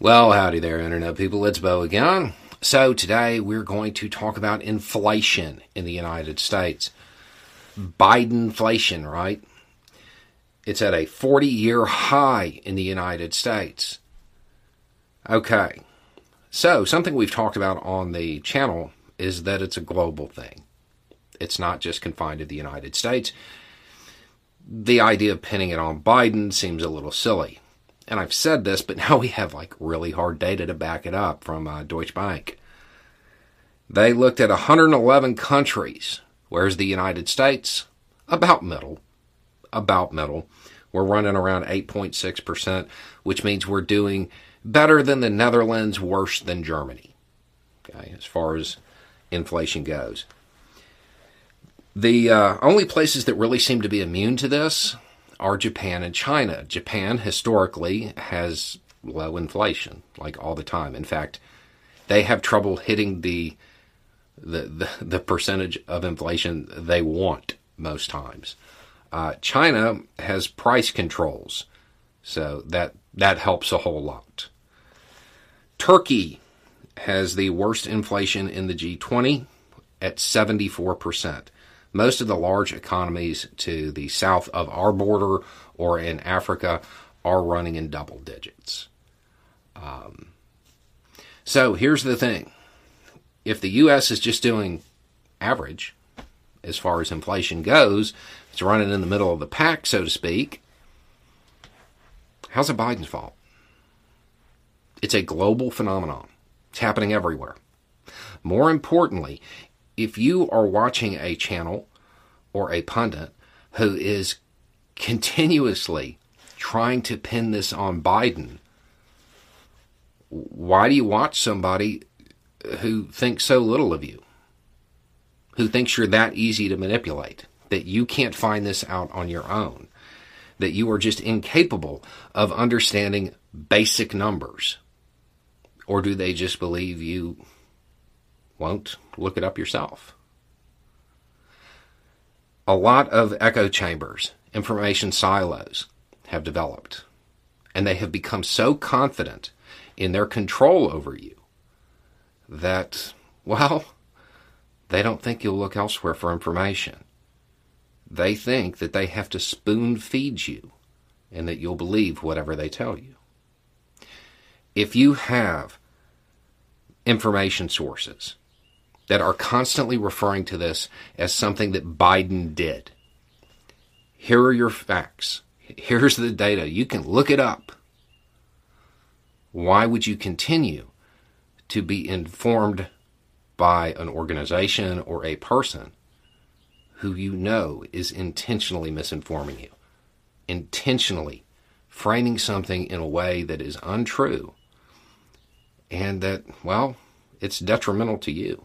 Well, howdy there, Internet people. It's Bo again. So, today we're going to talk about inflation in the United States. Biden inflation, right? It's at a 40 year high in the United States. Okay. So, something we've talked about on the channel is that it's a global thing. It's not just confined to the United States. The idea of pinning it on Biden seems a little silly and I've said this, but now we have like really hard data to back it up from uh, Deutsche Bank. They looked at 111 countries, Where's the United States, about middle, about middle. We're running around 8.6%, which means we're doing better than the Netherlands, worse than Germany, okay, as far as inflation goes. The uh, only places that really seem to be immune to this are Japan and China. Japan historically has low inflation, like all the time. In fact, they have trouble hitting the the the, the percentage of inflation they want most times. Uh, China has price controls, so that that helps a whole lot. Turkey has the worst inflation in the G20 at 74% most of the large economies to the south of our border or in Africa are running in double digits. Um, so here's the thing if the U.S. is just doing average as far as inflation goes, it's running in the middle of the pack, so to speak. How's it Biden's fault? It's a global phenomenon. It's happening everywhere. More importantly, if you are watching a channel or a pundit who is continuously trying to pin this on Biden, why do you watch somebody who thinks so little of you? Who thinks you're that easy to manipulate? That you can't find this out on your own? That you are just incapable of understanding basic numbers? Or do they just believe you won't look it up yourself. A lot of echo chambers, information silos have developed, and they have become so confident in their control over you that, well, they don't think you'll look elsewhere for information. They think that they have to spoon feed you and that you'll believe whatever they tell you. If you have information sources that are constantly referring to this as something that Biden did. Here are your facts. Here's the data. You can look it up. Why would you continue to be informed by an organization or a person who you know is intentionally misinforming you, intentionally framing something in a way that is untrue and that, well, it's detrimental to you?